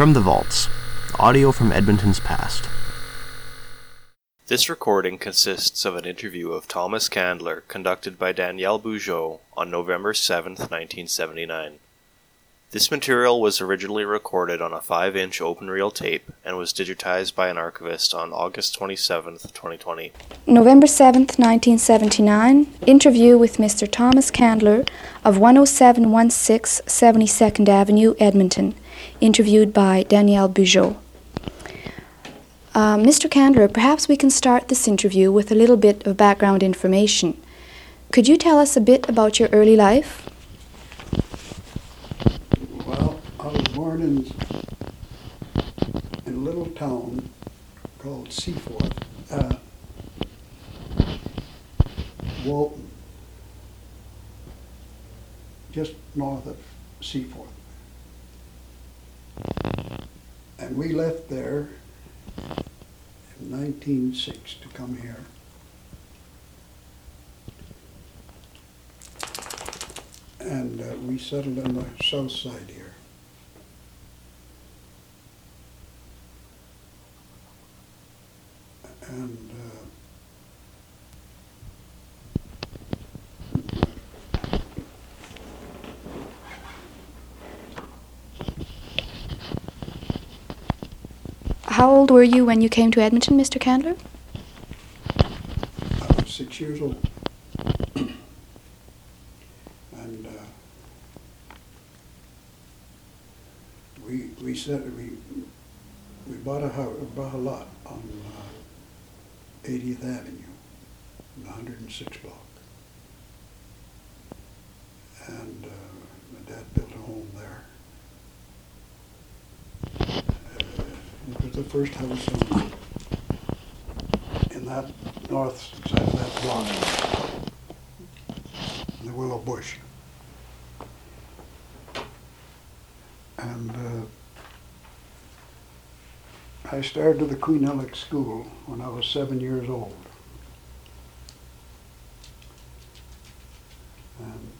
From the Vaults Audio from Edmonton's Past. This recording consists of an interview of Thomas Candler conducted by Danielle Bugeaud on November 7, 1979. This material was originally recorded on a 5 inch open reel tape and was digitized by an archivist on August 27, 2020. November 7th, 1979, interview with Mr. Thomas Candler of 10716 72nd Avenue, Edmonton, interviewed by Danielle Bugeaud. Uh, Mr. Candler, perhaps we can start this interview with a little bit of background information. Could you tell us a bit about your early life? Well, I was born in, in a little town called Seaforth, uh, Walton, just north of Seaforth. And we left there in 1906 to come here. And uh, we settled on the south side here. And uh, How old were you when you came to Edmonton, Mr. Candler? I was six years old. and uh, we we said we we bought a house, bought a lot on uh, 80th Avenue, the 106 block. And uh, my dad built a home there. Uh, it was the first house in that north side of that block, the willow bush. And uh, I started the Queen Alex School when I was seven years old. And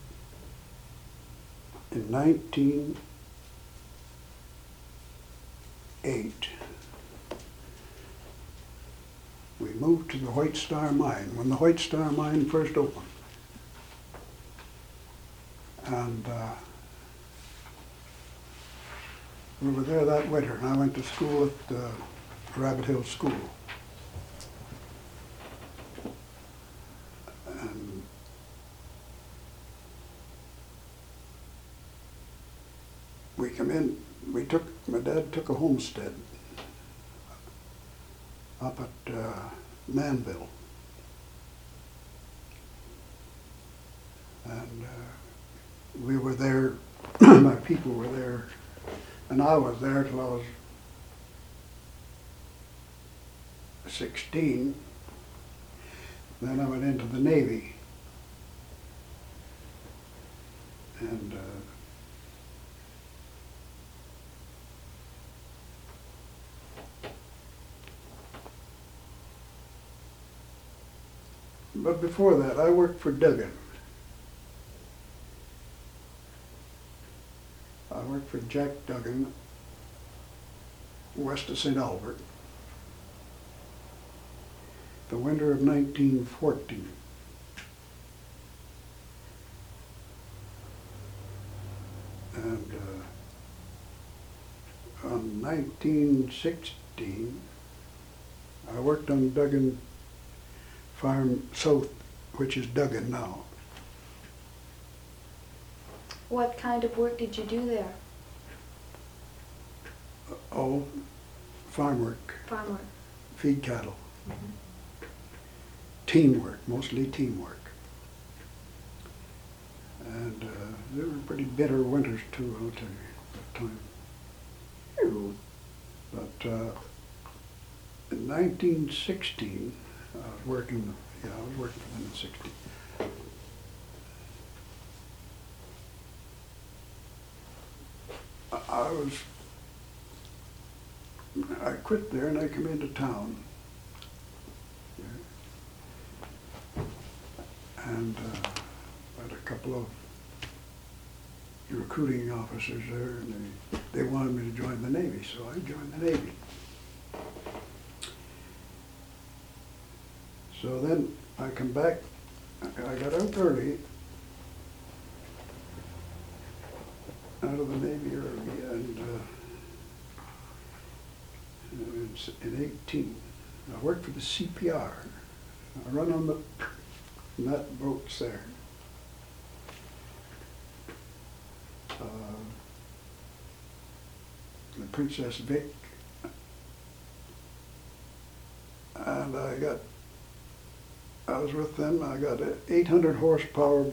in 1908, we moved to the White Star Mine when the White Star Mine first opened. And uh, we were there that winter, and I went to school at Rabbit Hill School. And we come in, we took, my dad took a homestead up at uh, Mannville. And uh, we were there, my people were there, and I was there till I was 16. Then I went into the Navy. And uh, But before that, I worked for Duggan. I worked for Jack Duggan, west of St. Albert, the winter of 1914. And uh, on 1916, I worked on Duggan Farm South, which is Duggan now. What kind of work did you do there? Oh, farm work, Farm work. feed cattle. Teamwork, mostly teamwork. And uh, they were pretty bitter winters too, I'll tell you, at that time. But uh, in 1916, I was working, yeah, I was working for them in 16. I I was, I quit there and I come into town. And uh, had a couple of recruiting officers there and they, they wanted me to join the. Navy, so I joined the Navy. So then I come back, I got out early, out of the Navy early, and uh, in in eighteen, I worked for the CPR. I run on the nut boats there. Uh, The Princess Vic. And I got, I was with them, I got a eight hundred horsepower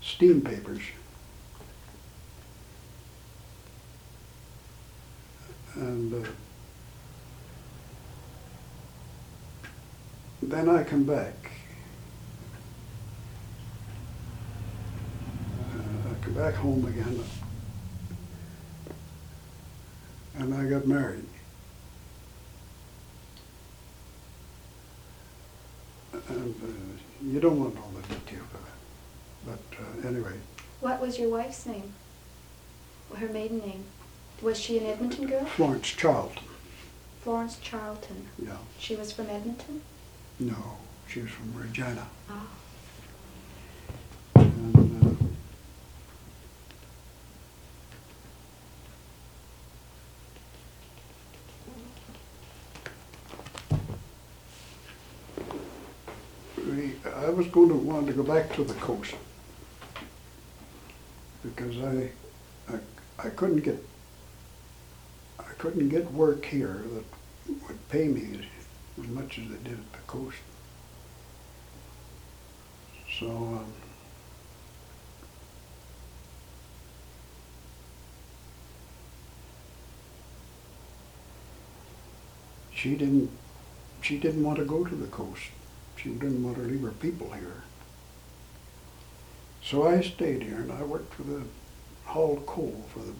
steam papers. And uh, then I come back. Uh, I come back home again. And I got married. And uh, you don't want all the details of it. But uh, anyway, What was your wife's name? Her maiden name? Was she an Edmonton girl? Florence Charlton, Florence Charlton. yeah. She was from Edmonton? No, she was from Regina. Ah. And, uh, we, I was going to want to go back to the coast because I, I, I couldn't get, I couldn't get work here that would pay me as, much as they did at the coast. So, um, she didn't, she didn't want to go to the coast. She didn't want to leave her people here. So I stayed here and I worked for the hauled coal for the,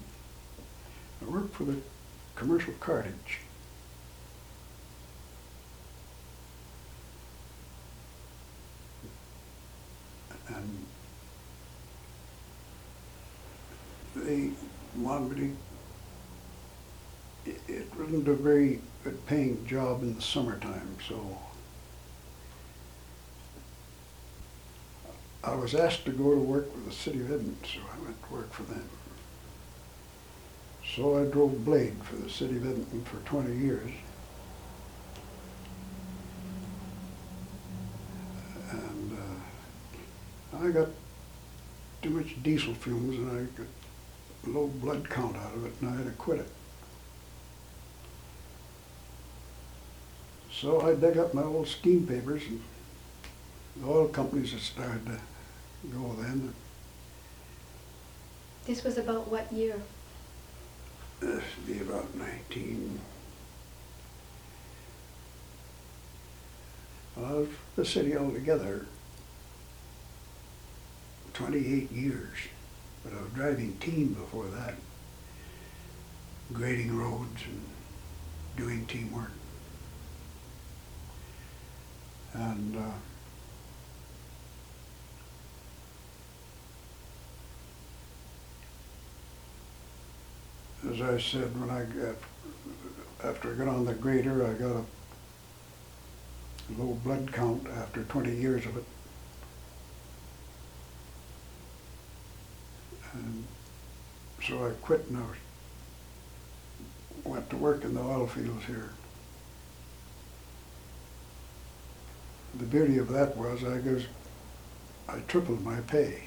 I worked for the commercial cartage. And they wanted me it, it wasn't a very good paying job in the summertime, so I was asked to go to work with the city of Edmonton, so I went to work for them. So I drove blade for the city of Edmonton for twenty years. And uh, I got too much diesel fumes and I got a low blood count out of it and I had to quit it. So I dug up my old steam papers and the oil companies had started to go then. This was about what year? This would be about nineteen. Well, I was the city altogether twenty-eight years, but I was driving team before that, grading roads and doing teamwork. And, uh, as I said, when I got, after I got on the grader, I got a low blood count after twenty years of it. And so I quit and I went to work in the oil fields here. The beauty of that was I goes, I tripled my pay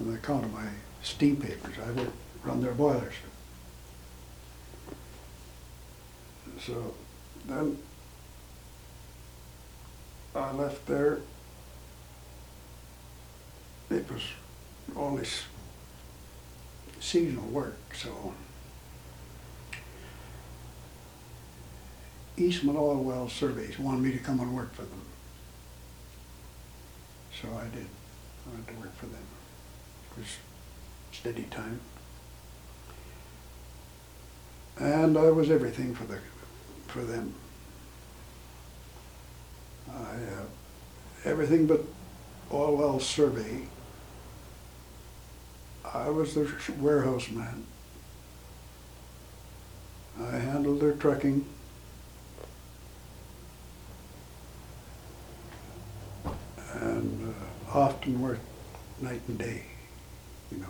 on account of my steam papers. I would run their boilers. So then I left there. It was only s- seasonal work, so Eastman Oil Well Surveys wanted me to come and work for them. So I did. I went to work for them. It was steady time. And I was everything for the, for them. I, uh, everything but oil well survey. I was their warehouse man. I handled their trucking. And uh, often worked night and day, you know.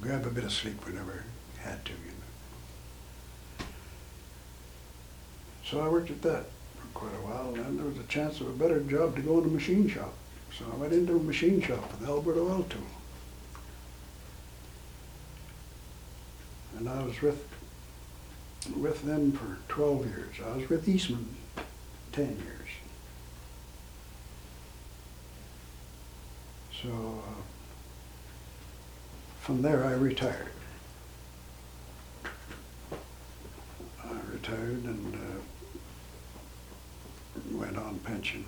Grab a bit of sleep whenever had to, you know. So I worked at that for quite a while, and then there was a chance of a better job to go in a machine shop. So I went into a machine shop with Alberta Oil Tool. And I was with with them for 12 years. I was with Eastman 10 years. So uh, from there I retired. I retired and uh, went on pension.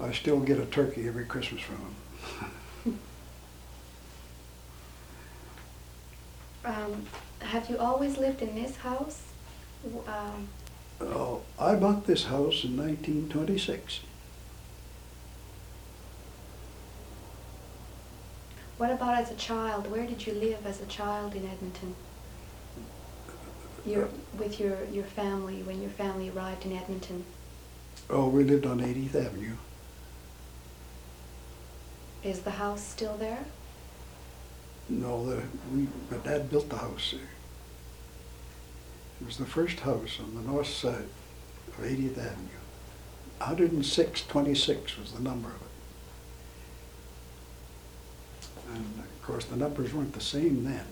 I still get a turkey every Christmas from him. Um, have you always lived in this house? Um, Oh, I bought this house in 1926. what about as a child? Where did you live as a child in Edmonton? Your, with your, your family, when your family arrived in Edmonton? Oh, we lived on 80th Avenue. Is the house still there? No, the, we, my dad built the house there. It was the first house on the north side of 80th Avenue. 10626 was the number of it. And of course, the numbers weren't the same then,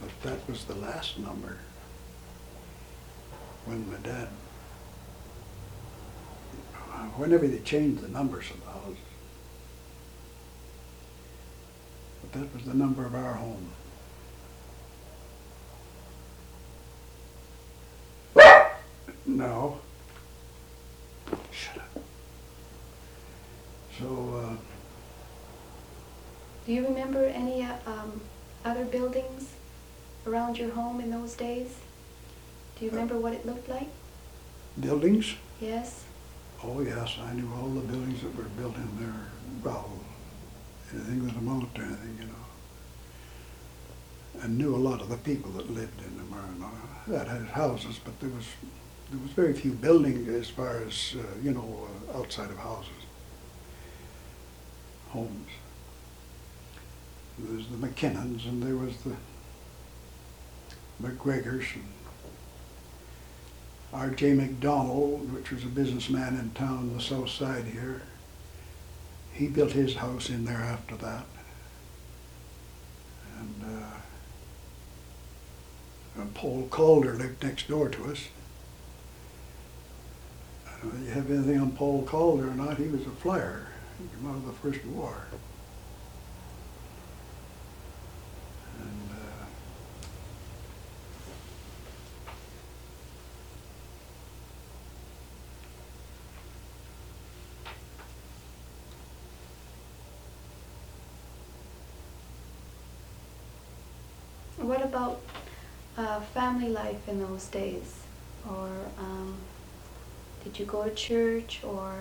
but that was the last number when my dad, whenever they changed the numbers of the houses. But that was the number of our home. No. Shut up. So, uh, Do you remember any uh, um, other buildings around your home in those days? Do you remember what it looked like? buildings? Yes? Oh, yes, I knew all the buildings that were built in there. Well, anything that amounted to anything, you know. And knew a lot of the people that lived in them, or, uh, that had houses, but there was, there was very few buildings as far as, uh, you know, uh, outside of houses. Homes. There was the McKinnons, and there was the McGregors, and R.J. McDonald, which was a businessman in town on the south side here, he built his house in there after that. And, uh, and Paul Calder lived next door to us. I don't know if you have anything on Paul Calder or not, he was a flyer. He came out of the First War. And, uh, What about uh, family life in those days? Or um, did you go to church? Or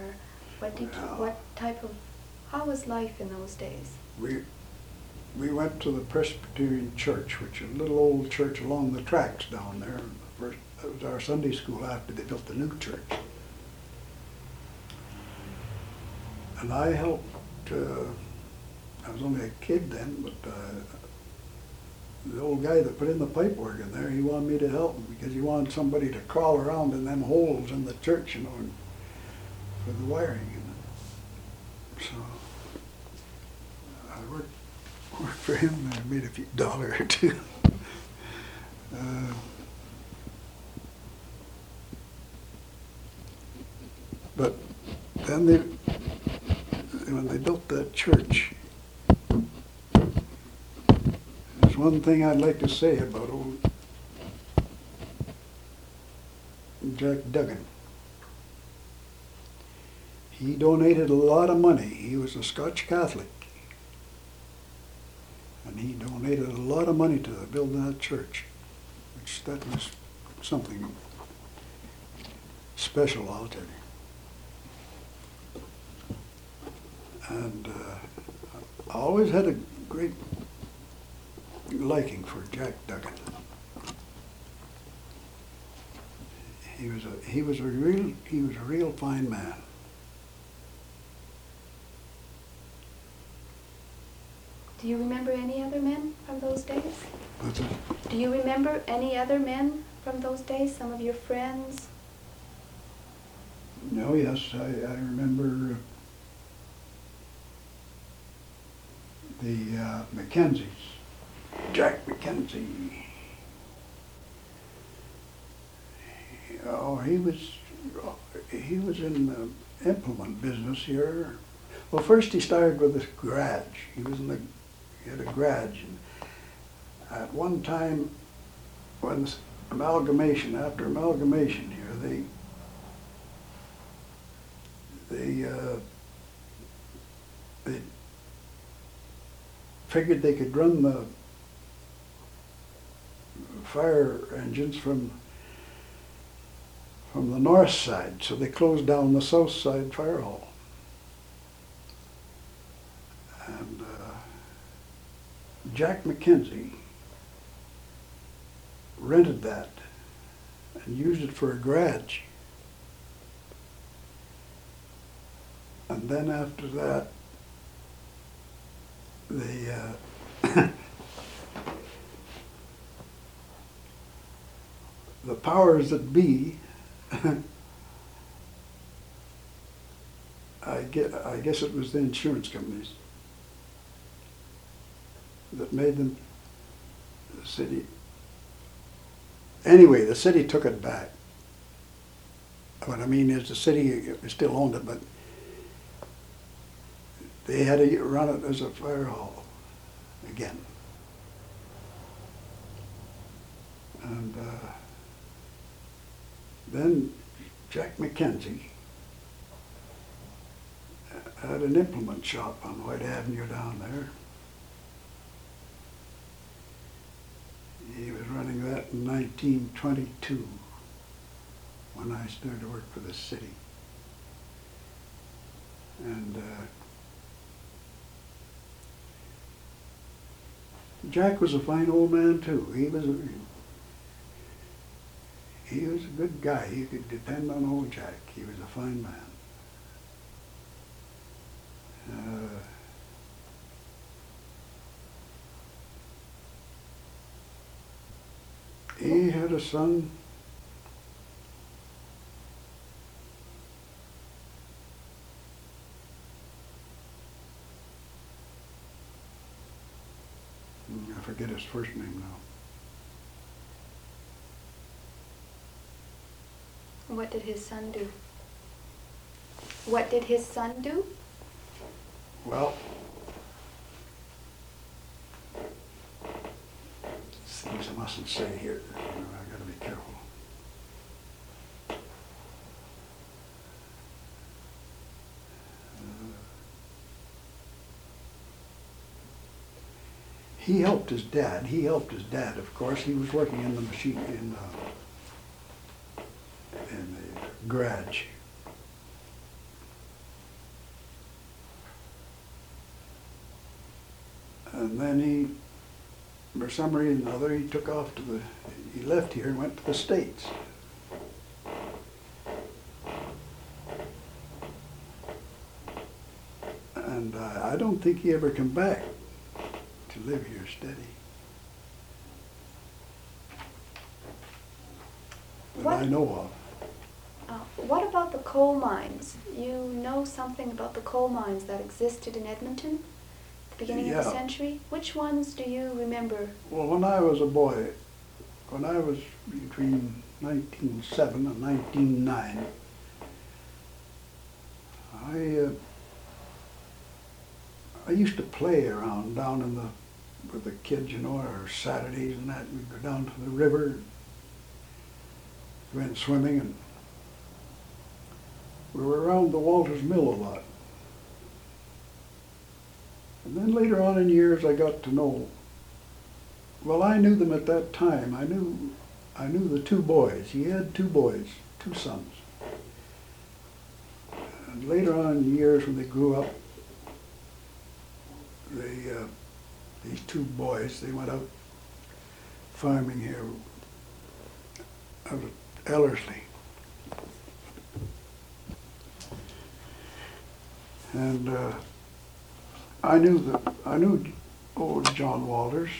what did you, what type of, how was life in those days? We, we went to the Presbyterian Church, which is a little old church along the tracks down there. First, that was our Sunday school after they built the new church. And I helped, uh, I was only a kid then, but uh, the old guy that put in the pipe work in there, he wanted me to help him because he wanted somebody to crawl around in them holes in the church, you know, and for the wiring. And so I worked, worked for him and I made a few dollar or two. Uh, But then they, when they built that church, there's one thing I'd like to say about old Jack Duggan. He donated a lot of money. He was a Scotch Catholic. And he donated a lot of money to the building that church, which that was something special, I'll tell you. And uh, I always had a great liking for Jack Duggan. He was a he was a real he was a real fine man. Do you remember any other men from those days? Do you remember any other men from those days? Some of your friends? No, yes, I, I remember the uh, Mackenzies, Jack McKenzie. Oh, he was he was in the implement business here. Well, first he started with this garage. He was in the he had a garage. And at one time, when amalgamation after amalgamation here, they they uh, they figured they could run the fire engines from from the north side, so they closed down the south side fire hall. And uh, Jack McKenzie rented that and used it for a garage. And then after that, the uh, the powers that be, I get, I guess it was the insurance companies that made them the city. Anyway, the city took it back. What I mean is the city still owned it, but they had to run it as a fire hall again. And uh, then Jack McKenzie had an implement shop on Whyte Avenue down there. He was running that in 1922 when I started to work for the city. And uh, Jack was a fine old man too. He was he was a good guy. You could depend on old Jack. He was a fine man. Uh, he had a son. I forget his first name now. What did his son do? What did his son do? Well, things I mustn't say here. I gotta be careful. He helped his dad. He helped his dad, of course. He was working in the machine in uh, garage. And then he, for some reason or other, he took off to the, he left here and went to the States. And uh, I don't think he ever come back to live here steady. That I know of. What about the coal mines? You know something about the coal mines that existed in Edmonton at the beginning of the century? Which ones do you remember? Well, when I was a boy, when I was between 1907 and 1909, I uh, I used to play around down in the with the kids, you know, or Saturdays and that. We'd go down to the river, and went swimming, and we were around the Walters Mill a lot. And then later on in years, I got to know well, I knew them at that time. I knew, I knew the two boys. He had two boys, two sons. And later on in years, when they grew up, they, uh, these two boys, they went out farming here out of Ellerslie. And uh, I knew the I knew old John Walters.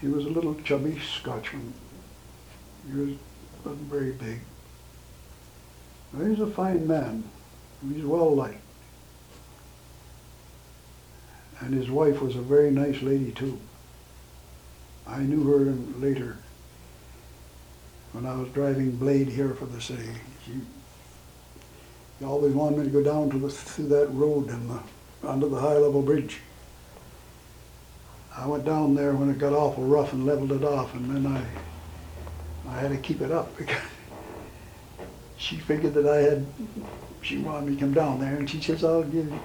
He was a little chubby Scotchman. He was wasn't very big. But he's a fine man. He's well liked. And his wife was a very nice lady too. I knew her later when I was driving Blade here for the city. She, she always wanted me to go down to the, through that road and the, under the high level bridge. I went down there when it got awful rough and leveled it off, and then I, I had to keep it up because she figured that I had, she wanted me to come down there, and she says, I'll give you,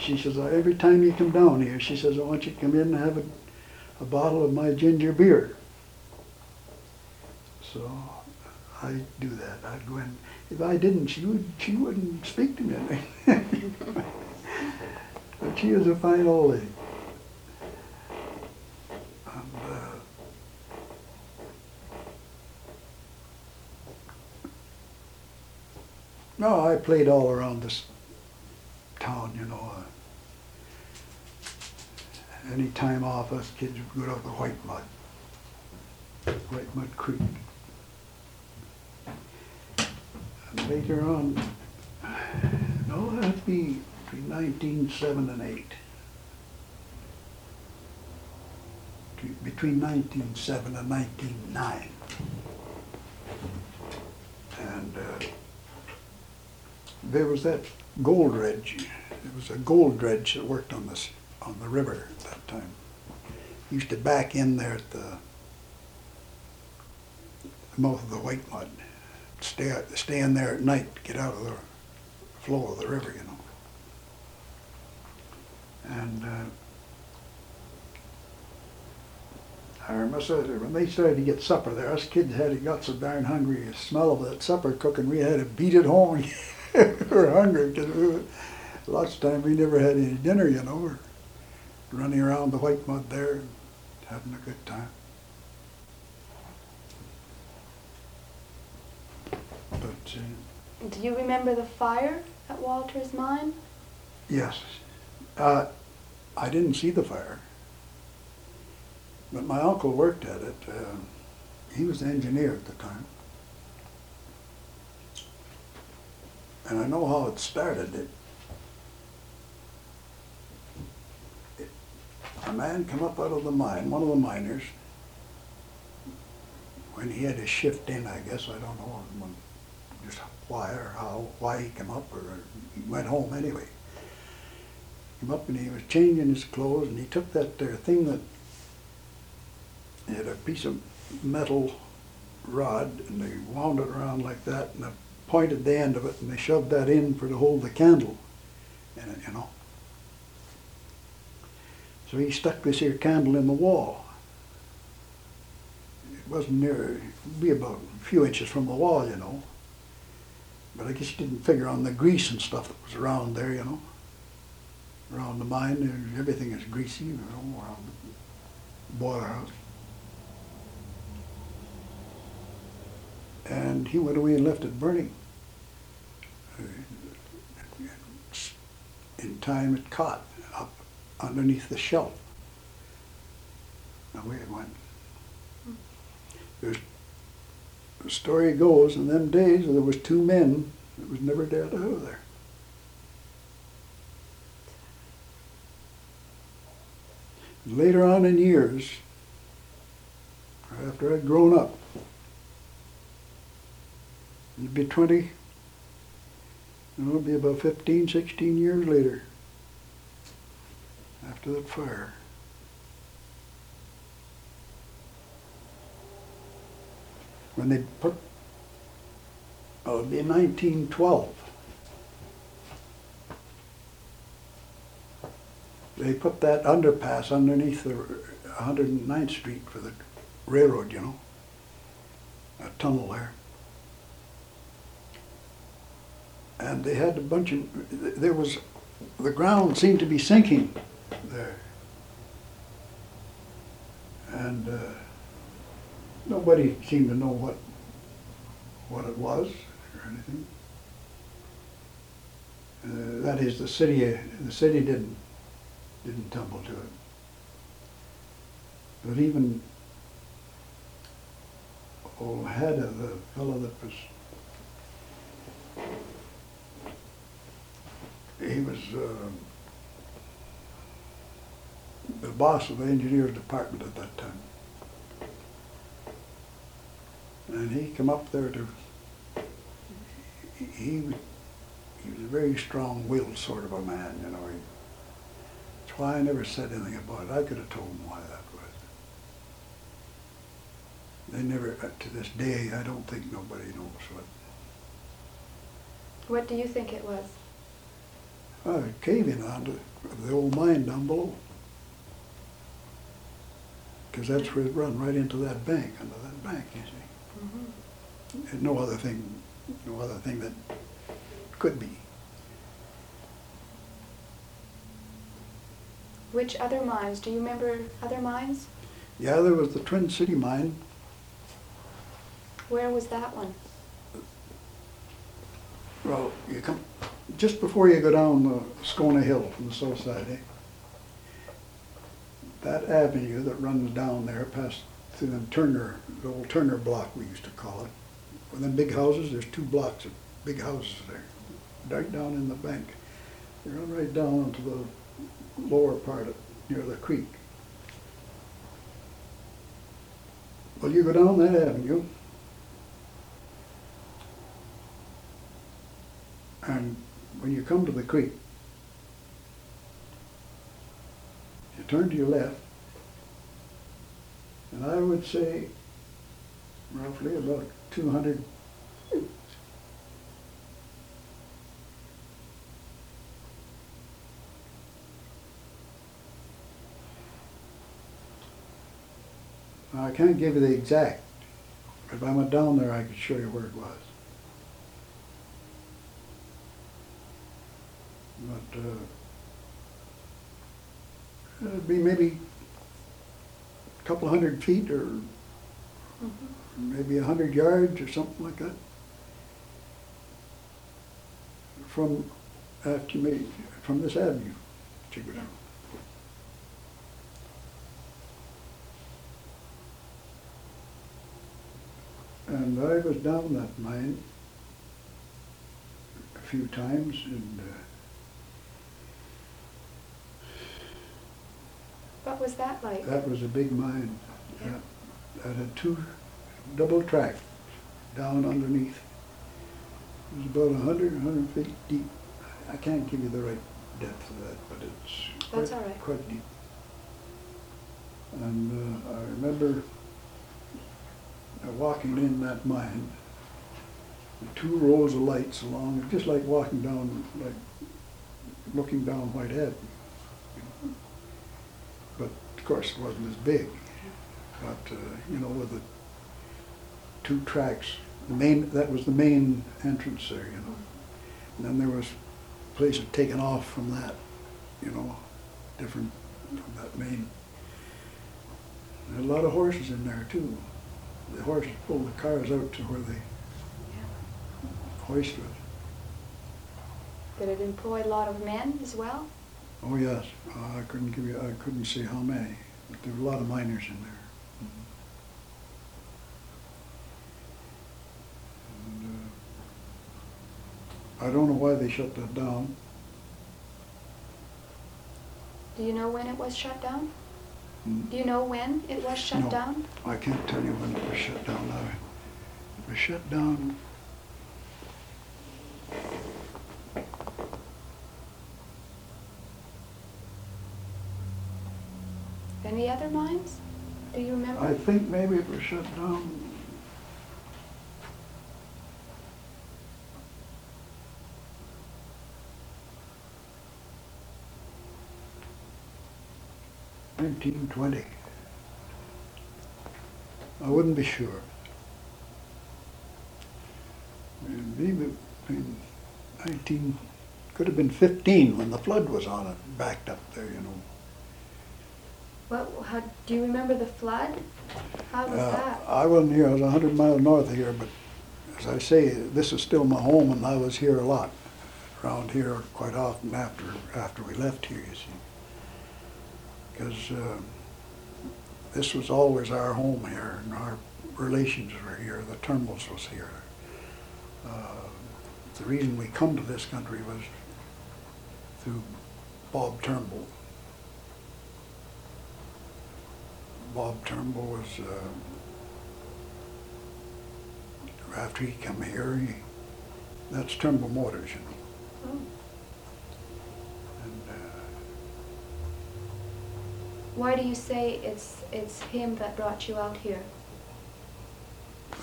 she says, uh, every time you come down here, she says, I want you to come in and have a, a bottle of my ginger beer. So I do that. I'd go in. If I didn't, she would she wouldn't speak to me. but she was a fine old lady. And, uh, no, I played all around this town, you know. Any time off, us kids would go to the White Mud, White Mud Creek. And later on, no, that'd be nineteen seven and eight. Between nineteen seven and nineteen nine. And, uh, there was that gold dredge. It was a gold dredge that worked on this, on the river at that time. Used to back in there at the mouth of the White Mud. Stay, stay in there at night get out of the flow of the river, you know. And uh, I remember when they started to get supper there, us kids had got so darn hungry. The smell of that supper cooking, we had to beat it home. we were hungry because we lots of times we never had any dinner, you know. We're running around the white mud there, having a good time. Do you remember the fire at Walter's mine? yes, uh, I didn't see the fire, but my uncle worked at it. Uh, he was the engineer at the time. And I know how it started. It, it, a man come up out of the mine, one of the miners, when he had his shift in, I guess, I don't know when, why or how, why he came up, or went home anyway. Came up and he was changing his clothes, and he took that there thing that had a piece of metal rod, and they wound it around like that, and they pointed the end of it, and they shoved that in for to hold the candle in it, you know. So he stuck this here candle in the wall. It wasn't near, it'd be about a few inches from the wall, you know. But I guess he didn't figure on the grease and stuff that was around there, you know. Around the mine, everything is greasy, you know, around the boiler house. And he went away and left it burning. Uh, in time it caught up underneath the shelf. Away it went. There's, the story goes, in them days, there was two men that was never dead out of there. Later on in years, after I'd grown up, it'd be 20, you know, it'd be about 15, 16 years later, after that fire. When they put, oh, it'd be 1912. They put that underpass underneath the 109th Street for the railroad, you know, a tunnel there. And they had a bunch of, there was, the ground seemed to be sinking there. And uh, nobody seemed to know what, what it was or anything. Uh, that is, the city, the city didn't, didn't tumble to it. But even old Haddow, the fellow that was, he was uh, the boss of the engineers department at that time. And he come up there to, he, he was he was a very strong-willed sort of a man, you know. He, that's why I never said anything about it. I could have told him why that was. They never, uh, to this day, I don't think nobody knows what. What do you think it was? A Uh, caving onto the old mine down below. Because that's where it run, right into that bank, under that bank, you see. And no other thing, no other thing that could be. Which other mines? Do you remember other mines? Yeah, there was the Twin City mine. Where was that one? Well, you come, just before you go down the Scona Hill from the south side, eh? That avenue that runs down there past through them Turner, the old Turner block we used to call it. With them big houses, there's two blocks of big houses there, right down in the bank. Run right down into the lower part of, near the creek. Well, you go down that avenue, And when you come to the creek, you turn to your left, and I would say roughly about 200 I can't give you the exact, but if I went down there, I could show you where it was. But uh, it'd be maybe a couple hundred feet or maybe a hundred yards or something like that. From after me, from this avenue, you go down. And I was down that mine a few times and uh, was that like? That was a big mine. Yeah. That had two double tracks down underneath. It was about a hundred, hundred feet deep. I can't give you the right depth of that, but it's That's quite, all right. quite deep. And uh, I remember walking in that mine, with two rows of lights along, just like walking down, like looking down Whitehead. Of course, it wasn't as big. But, uh, you know, with the two tracks, the main, that was the main entrance there, you know. And then there was places taken off from that, you know, different from that main. And a lot of horses in there too. The horses pulled the cars out to where they hoisted. Did it employ a lot of men as well? Oh, yes. Uh, I couldn't give you, I couldn't say how many, but there were a lot of miners in there. And, uh, I don't know why they shut that down. Do you know when it was shut down? Mm. Do you know when it was shut No. down? I can't tell you when it was shut down now. It was shut down, Any other mines? Do you remember? I think maybe it was shut down. Nineteen twenty. I wouldn't be sure. Maybe in nineteen, could have been fifteen when the flood was on it, backed up there, you know. What, how, do you remember the flood? How was Uh, that? I wasn't here, I was a hundred miles north of here, but as I say, this is still my home and I was here a lot, around here quite often after, after we left here, you see. Because, uh, this was always our home here and our relations were here, the Turnbulls was here. Uh, The reason we come to this country was through Bob Turnbull. Bob Turnbull was, uh, after he come here, he, that's Turnbull Motors, you know. Oh. And, uh, Why do you say it's, it's him that brought you out here?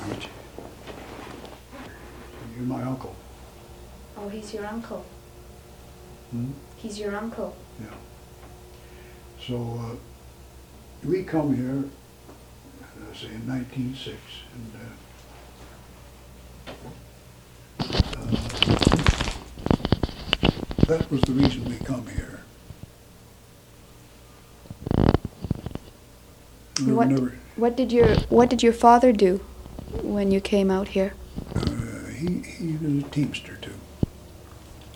you? You're my uncle. Oh, he's your uncle. Hmm? He's your uncle. Yeah. So, uh, we come here, uh, say in nineteen six, and, uh, uh, that was the reason we come here. We What- never, What did your, what did your father do when you came out here? uh, he, he was a teamster too.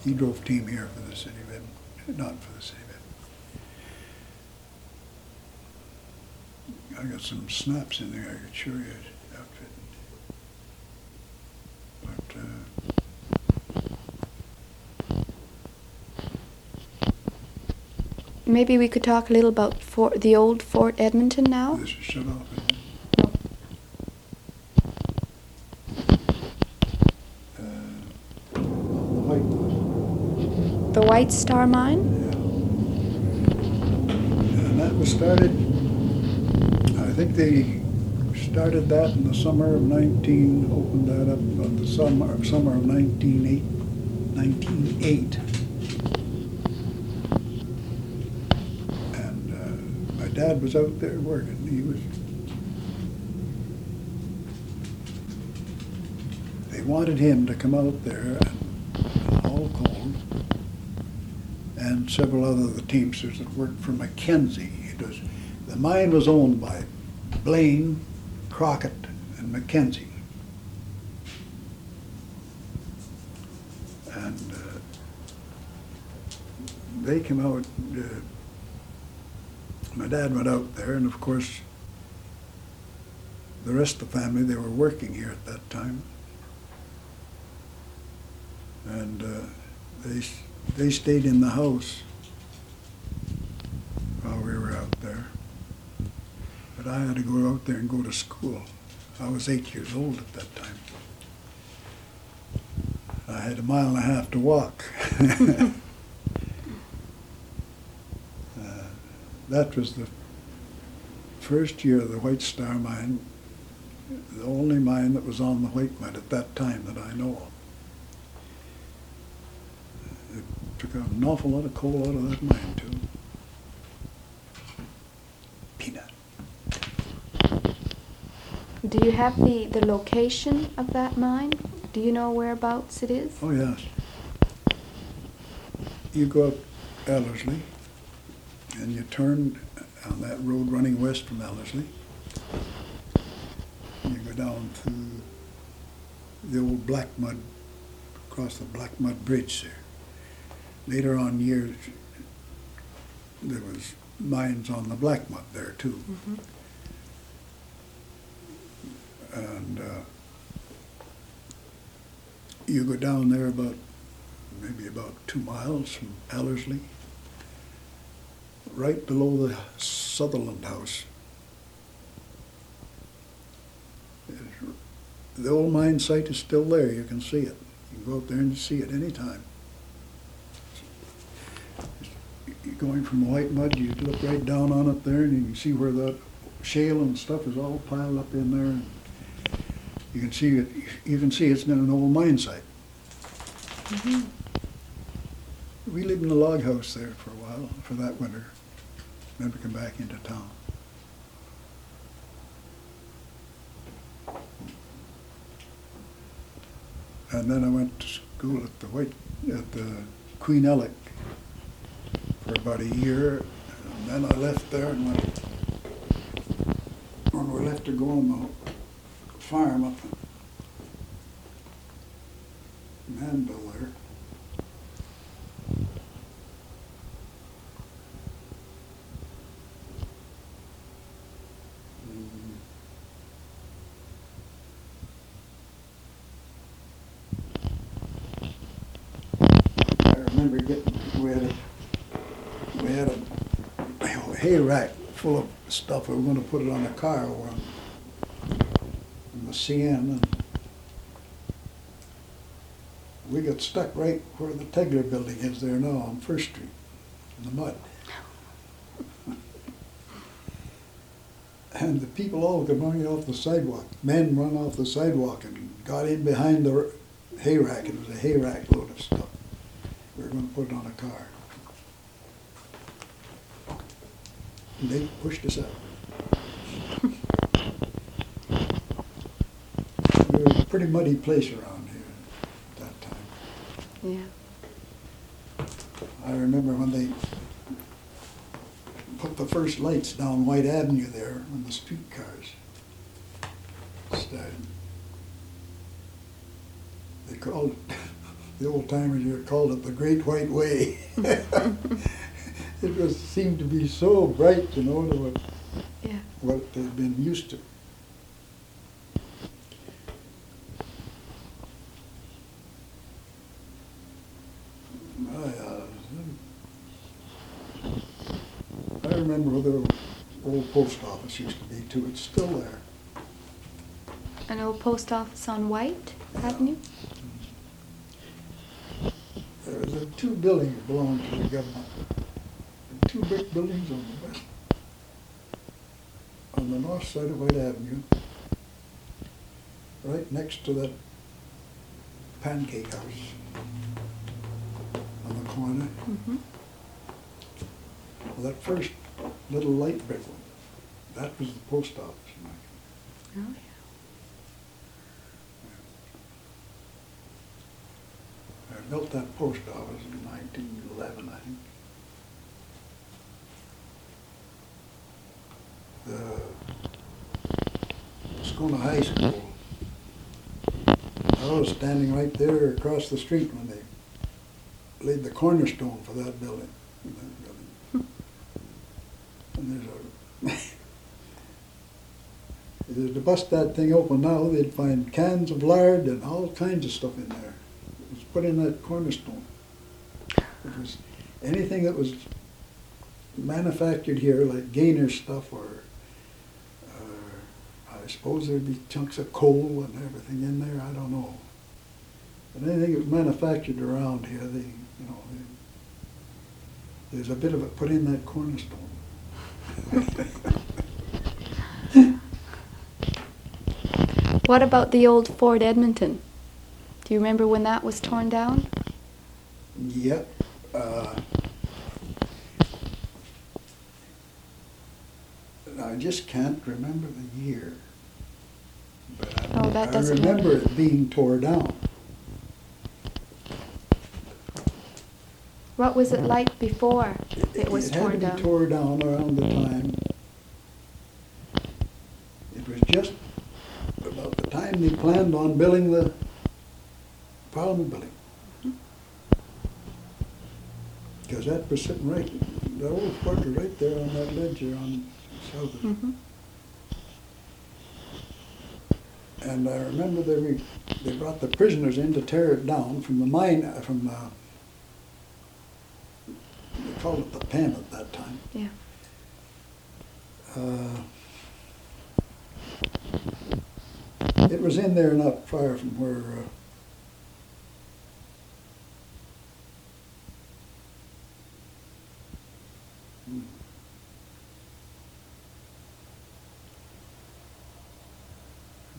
He drove team here for the city of Ed, not for the city of Ed. I got some snaps in there I could show you outfit. But, uh, Maybe we could talk a little about Fort, the old Fort Edmonton now? this is shut off. No. Uh, the White The White Star Mine? Yeah. And that was started, think they started that in the summer of nineteen, opened that up about the summer, summer of nineteen eight, nineteen eight. And, uh, my dad was out there working, he was, they wanted him to come out there and haul coal and several other of the Teamsters that worked for Mackenzie. It was, the mine was owned by Blaine, Crockett, and Mackenzie. And uh, they came out, uh, my dad went out there, and of course, the rest of the family, they were working here at that time. And uh, they, they stayed in the house while we were out there. But I had to go out there and go to school. I was eight years old at that time. I had a mile and a half to walk. Uh, That was the first year of the White Star Mine, the only mine that was on the White Mud at that time that I know of. It took out an awful lot of coal out of that mine too. Do you have the, the location of that mine? Do you know whereabouts it is? Oh, yes. You go up Ellerslie, and you turn on that road running west from Ellerslie. You go down through the old Black Mud, across the Black Mud Bridge there. Later on years, there was mines on the Black Mud there too. Mm-hmm. And uh, you go down there about, maybe about two miles from Ellerslie, right below the Sutherland House. The old mine site is still there, you can see it. You can go up there and see it anytime. You're going from White Mud, you look right down on it there and you can see where that shale and stuff is all piled up in there. You can see it, you can see it's been an old mine site. Mm-hmm. We lived in a log house there for a while, for that winter. Then we come back into town. And then I went to school at the White, at the Queen Ellick for about a year. And then I left there and went, when we left to go the farm up in Mannville there. I remember getting, we had a, we had a hay rack full of stuff. We were gonna put it on a car CN and we got stuck right where the Tegler building is there now on First Street, in the mud. And the people all come running off the sidewalk. Men run off the sidewalk and got in behind the hay rack. It was a hay rack load of stuff. We were gonna put it on a car. And they pushed us out. We were a pretty muddy place around here at that time. Yeah. I remember when they put the first lights down Whyte Avenue there when the streetcars started. They called it, the old timers here called it the Great White Way. it was seemed to be so bright, you know, to what, Yeah. what they'd been used to. I, uh, I remember where the old used to be too. It's still there. An old post office on Whyte Avenue? There was uh, two buildings belonged to the government. Two brick buildings on the west, on the north side of Whyte Avenue, right next to that pancake house on the corner. Mm-hmm. Well, that first little light brick one, that was the post office. Mike. Oh, yeah. I built that post office in nineteen eleven, I think. The Scona High School. I was standing right there across the street when they laid the cornerstone for that building. that building. And there's a, if they were to bust that thing open now, they'd find cans of lard and all kinds of stuff in there. It was put in that cornerstone. It was anything that was manufactured here, like Gainer stuff, or uh, I suppose there'd be chunks of coal and everything in there. I don't know. But anything that was manufactured around here, they, you know, they, there's a bit of it put in that cornerstone. What about the old Fort Edmonton? Do you remember when that was torn down? Yep. Uh, I just can't remember the year. But I, Oh, that I doesn't I remember matter. it being torn down. What was it like before it was had torn to be down? tore down around the time. It was just time they planned on building the Parliament building. Because that was sitting right, the old fort was right there on that ledge there on south of Mhm. And I remember they, re- they brought the prisoners in to tear it down from the mine, uh, from the, they called it the pen at that time. Yeah. Uh, It was in there not far from where, uh, hmm.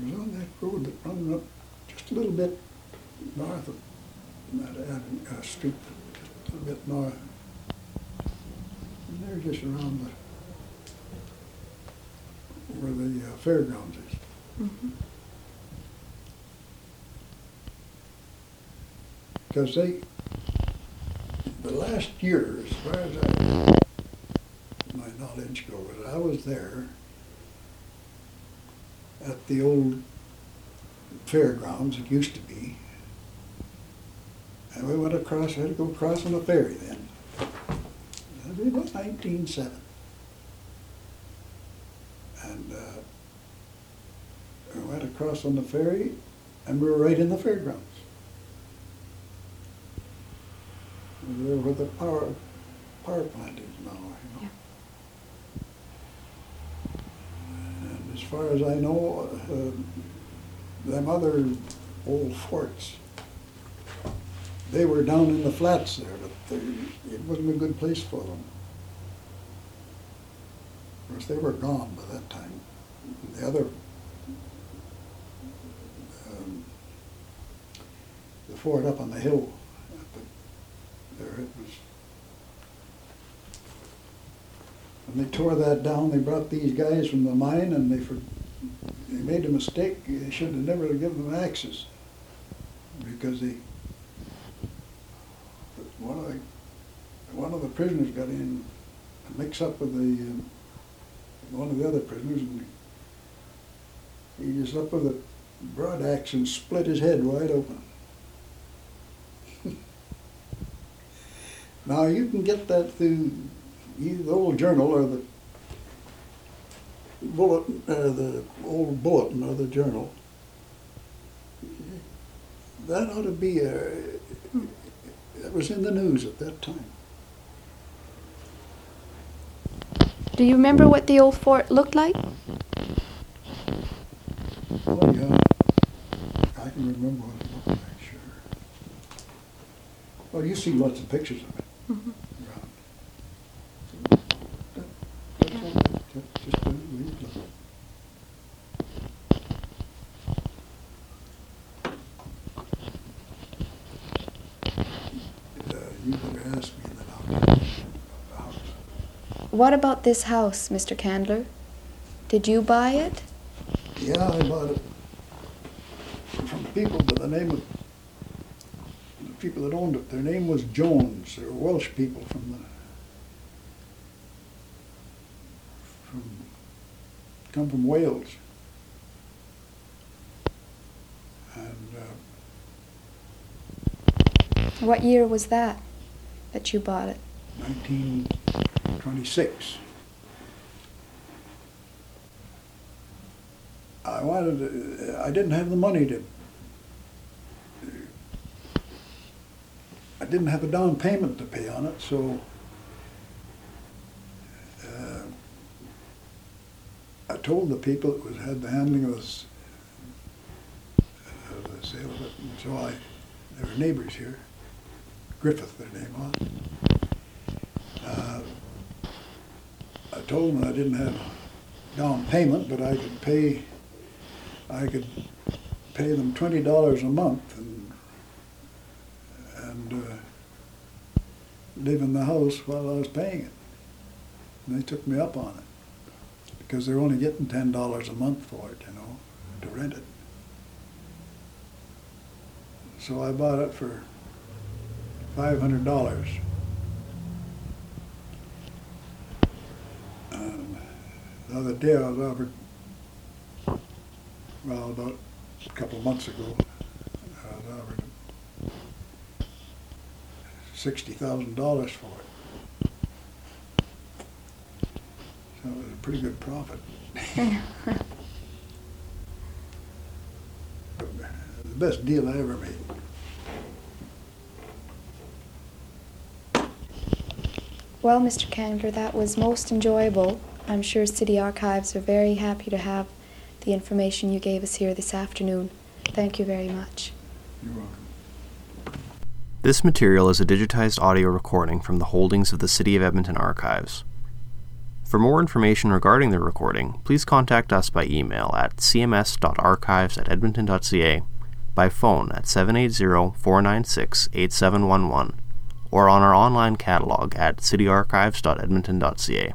It was on that road that runs up just a little bit north of that avenue, uh, street, a little bit north. And they're just around the, where the uh, fairgrounds is. Mhm. Because they, the last year, as far as I, knowledge goes, I was there at the old fairgrounds, it used to be. And we went across, had to go across on a ferry then. That was about nineteen seven. And, uh, we went across on the ferry and we were right in the fairgrounds. Where the power, power plant is now, you know. And as far as I know, uh, them other old forts, they were down in the flats there, but they, it wasn't a good place for them. Of course, they were gone by that time. The other, um, the fort up on the hill, there it was. When they tore that down, they brought these guys from the mine and they for, they made a mistake. They should have never given them axes. Because they, one of the, one of the prisoners got in, a mix up with the, um, one of the other prisoners and he just up with a broad axe and split his head wide open. Now, you can get that through the old journal or the bullet, uh, the old bulletin or the journal. That ought to be a, that was in the news at that time. Do you remember what the old fort looked like? Oh, yeah. I can remember what it looked like, sure. Well, you see lots of pictures of it What about this house, Mr. Candler? Did you buy it? Yeah, I bought it from people by the name of, people that owned it, their name was Jones. They were Welsh people from the, from, come from Wales. And, uh, What year was that that you bought it? 1926. I wanted, to- I didn't have the money to, I didn't have a down payment to pay on it, so uh, I told the people that was, had the handling of this, of the sale of it, and so I, there were neighbors here, Griffith their name was. Uh, I told them I didn't have down payment, but I could pay, I could pay them twenty dollars a month and uh, in the house while I was paying it. And they took me up on it, because they're only getting ten dollars a month for it, you know, to rent it. So I bought it for five hundred dollars. The other day I was offered, well, about a couple of months ago, I was offered sixty thousand dollars for it. So it was a pretty good profit. The best deal I ever made. Well, Mr. Candler, that was most enjoyable. I'm sure City Archives are very happy to have the information you gave us here this afternoon. Thank you very much. You're welcome. This material is a digitized audio recording from the holdings of the City of Edmonton Archives. For more information regarding the recording, please contact us by email at cms.archives at edmonton.ca, by phone at 780 496 8711, or on our online catalog at cityarchives.edmonton.ca.